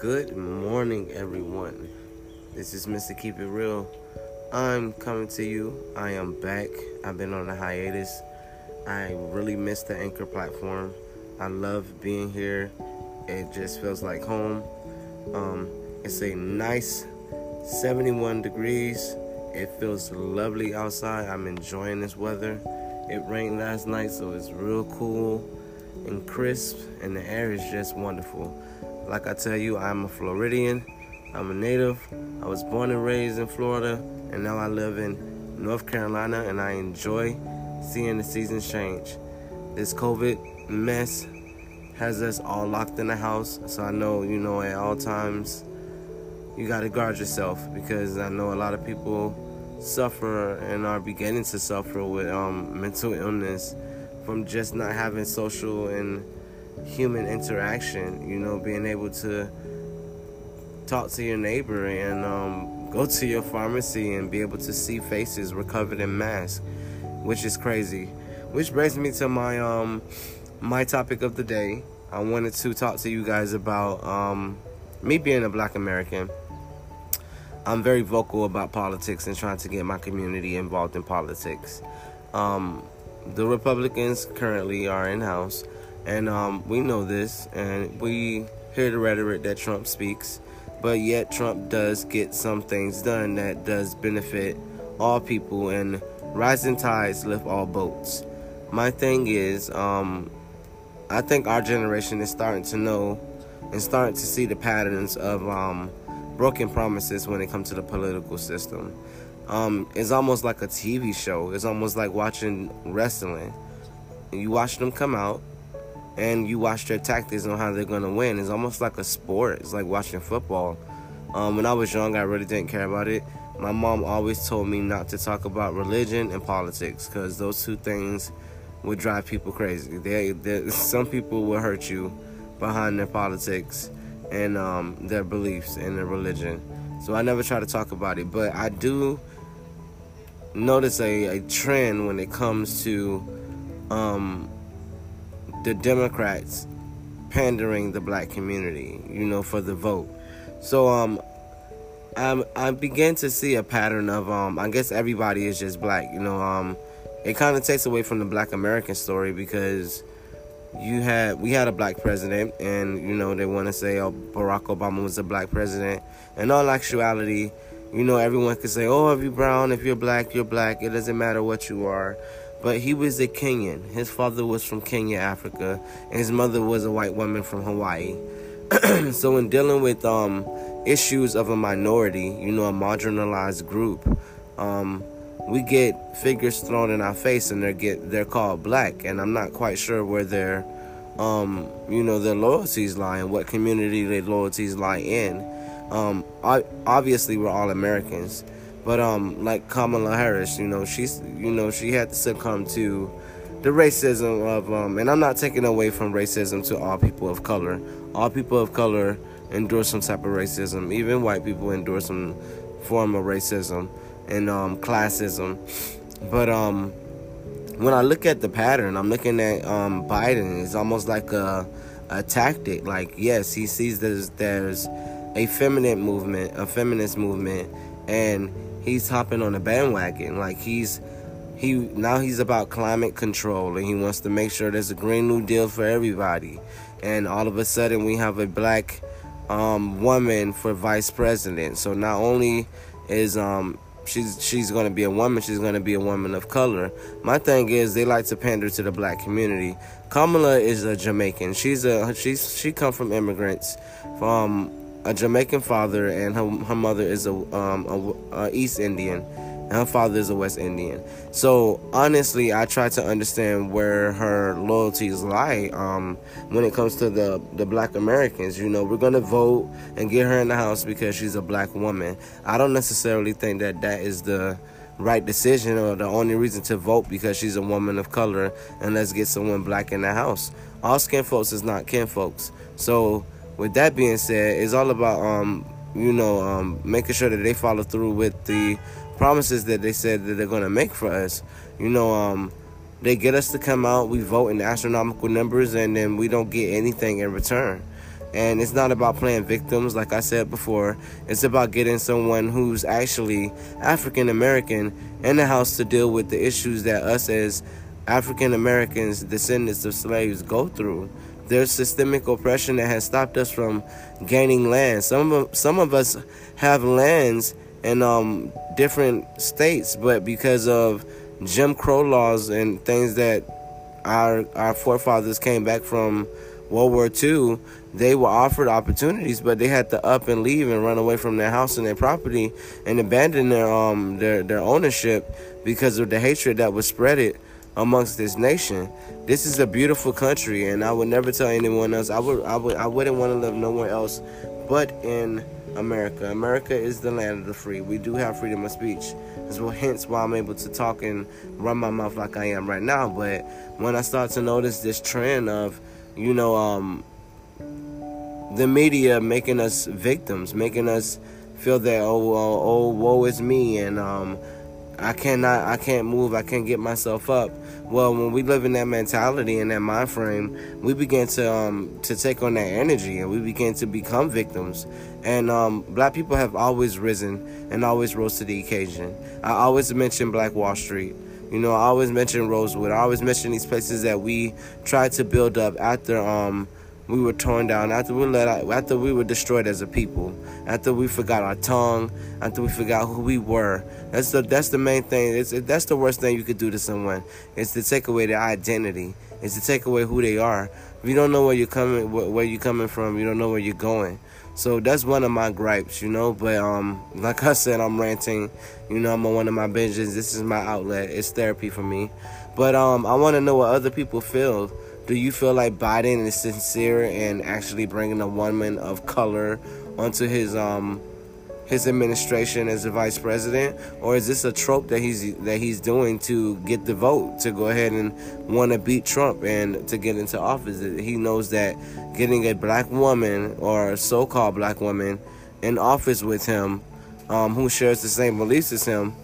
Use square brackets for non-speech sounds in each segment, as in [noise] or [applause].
Good morning, everyone. This is Mr. Keep It Real. I'm coming to you. I am back. I've been on a hiatus. I really miss the Anchor platform. I love being here. It just feels like home. Um, it's a nice 71 degrees. It feels lovely outside. I'm enjoying this weather. It rained last night, so it's real cool and crisp, and the air is just wonderful. Like I tell you, I'm a Floridian. I'm a native. I was born and raised in Florida, and now I live in North Carolina, and I enjoy seeing the seasons change. This COVID mess has us all locked in the house, so I know, you know, at all times you got to guard yourself because I know a lot of people suffer and are beginning to suffer with um, mental illness from just not having social and human interaction. You know, being able to talk to your neighbor and um, go to your pharmacy and be able to see faces were covered in masks, which is crazy. Which brings me to my um my topic of the day. I wanted to talk to you guys about um, me being a Black American. I'm very vocal about politics and trying to get my community involved in politics. Um, the Republicans currently are in house, and um, we know this, and we hear the rhetoric that Trump speaks, but yet Trump does get some things done that does benefit all people, and rising tides lift all boats. My thing is, um, I think our generation is starting to know and starting to see the patterns of um, broken promises when it comes to the political system um, it's almost like a TV show. It's almost like watching wrestling. You watch them come out, and you watch their tactics on how they're gonna win. It's almost like a sport. It's like watching football. Um, when I was young, I really didn't care about it. My mom always told me not to talk about religion and politics because those two things would drive people crazy. They, they, some people will hurt you behind their politics and um, their beliefs and their religion. So I never try to talk about it, but I do notice a, a trend when it comes to um, the Democrats pandering the black community, you know, for the vote. So um, I I began to see a pattern of um, I guess everybody is just black, you know. Um, it kind of takes away from the Black American story because you had we had a black president, and you know they want to say oh Barack Obama was a black president. In all actuality, you know, everyone could say, oh, if you're brown, if you're black, you're black. It doesn't matter what you are. But he was a Kenyan. His father was from Kenya, Africa, and his mother was a white woman from Hawaii. [clears throat] so, in dealing with um, issues of a minority, you know, a marginalized group, um, we get figures thrown in our face, and they're get they're called black. And I'm not quite sure where their, um, you know, their loyalties lie and what community their loyalties lie in. Um, I, obviously we're all Americans, but um, like Kamala Harris, you know, she's you know she had to succumb to the racism of um, and I'm not taking away from racism to all people of color. All people of color endure some type of racism. Even white people endure some form of racism and um, classism. But um, when I look at the pattern, I'm looking at um, Biden. It's almost like a a tactic. Like yes, he sees there's there's a feminine movement, a feminist movement, and he's hopping on the bandwagon. Like he's he now he's about climate control and he wants to make sure there's a green new deal for everybody. And all of a sudden we have a black um, woman for vice president. So not only is um, she's she's going to be a woman, she's going to be a woman of color. My thing is they like to pander to the black community. Kamala is a Jamaican. She's a she's she come from immigrants from a Jamaican father, and her, her mother is a, um, a, a East Indian, and her father is a West Indian. So honestly, I try to understand where her loyalties lie um, when it comes to the the Black Americans. You know, we're gonna vote and get her in the house because she's a black woman. I don't necessarily think that that is the right decision or the only reason to vote because she's a woman of color and let's get someone black in the house. All skin folks is not kin folks. So with that being said, it's all about um, you know, um, making sure that they follow through with the promises that they said that they're gonna make for us. You know, um, they get us to come out, we vote in astronomical numbers, and then we don't get anything in return. And it's not about playing victims, like I said before. It's about getting someone who's actually African American in the house to deal with the issues that us as African Americans, descendants of slaves, go through. There's systemic oppression that has stopped us from gaining land. Some of some of us have lands in um, different states, but because of Jim Crow laws and things that our our forefathers came back from World War II, they were offered opportunities, but they had to up and leave and run away from their house and their property and abandon their um their their ownership because of the hatred that was spreaded amongst this nation. This is a beautiful country, and I would never tell anyone else. I would I would I wouldn't want to live nowhere else but in America. America is the land of the free. We do have freedom of speech. That's well, hence why I'm able to talk and run my mouth like I am right now. But when I start to notice this trend of you know, um, the media making us victims, making us feel that oh, oh, oh woe is me, and um, I cannot, I can't move, I can't get myself up. Well, when we live in that mentality and that mind frame, we begin to um, to take on that energy, and we begin to become victims. And um, black people have always risen and always rose to the occasion. I always mention Black Wall Street. You know, I always mention Rosewood. I always mention these places that we tried to build up after um we were torn down, after we let out, after we were destroyed as a people, after we forgot our tongue, after we forgot who we were. That's the that's the main thing. It's that's the worst thing you could do to someone. It's to take away their identity. It's to take away who they are. If you don't know where you're coming, where you're coming from, you don't know where you're going. So that's one of my gripes, you know. But um, [laughs] like I said, I'm ranting. You know, I'm on one of my binges. This is my outlet. It's therapy for me. But um, I want to know what other people feel. Do you feel like Biden is sincere and actually bringing a woman of color onto his um his administration as a vice president, or is this a trope that he's that he's doing to get the vote to go ahead and want to beat Trump and to get into office? He knows that getting a black woman or a so-called black woman in office with him, um, who shares the same beliefs as him,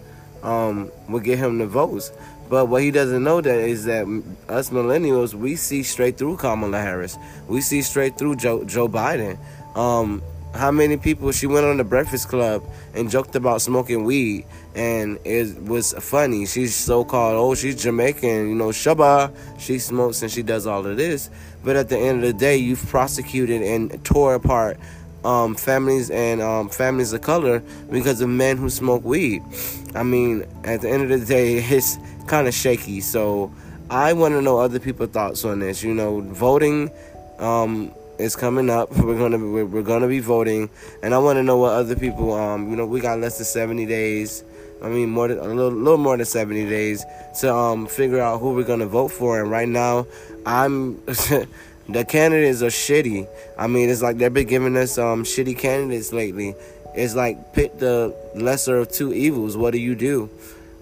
um, will get him the votes. But what he doesn't know that is that us millennials, we see straight through Kamala Harris. We see straight through Joe, Joe Biden. Um, how many people she went on the Breakfast Club and joked about smoking weed, and it was funny. She's so called, oh, she's Jamaican, you know, Shaba. She smokes and she does all of this, but at the end of the day, you've prosecuted and tore apart um, families and um, families of color because of men who smoke weed. I mean, at the end of the day, [laughs] it's kind of shaky. So I want to know other people's thoughts on this. You know, voting. Um, is coming up. [laughs] We're gonna be, we're gonna be voting, and I want to know what other people. Um, you know, we got less than seventy days. I mean, more than a little, little more than seventy days to um figure out who we're gonna vote for. And right now, I'm. [laughs] the candidates are shitty. I mean, it's like they've been giving us um shitty candidates lately. It's like pick the lesser of two evils. What do you do?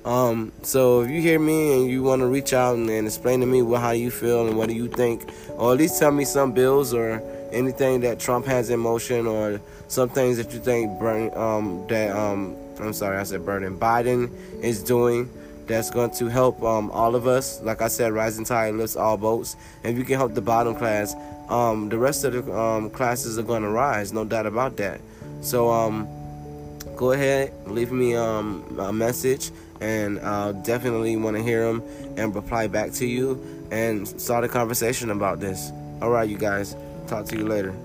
Um, so if you hear me and you want to reach out and, and, explain to me what, how you feel and what do you think, or at least tell me some bills or anything that Trump has in motion or some things that you think Burn, um, that um, I'm sorry, I said Burden Biden is doing that's going to help um, all of us. Like I said, rising tide lifts all boats. If you can help the bottom class, um, the rest of the um, classes are going to rise, no doubt about that. So um, go ahead, leave me um, a message and I'll definitely want to hear them and reply back to you and start a conversation about this. All right, you guys. Talk to you later.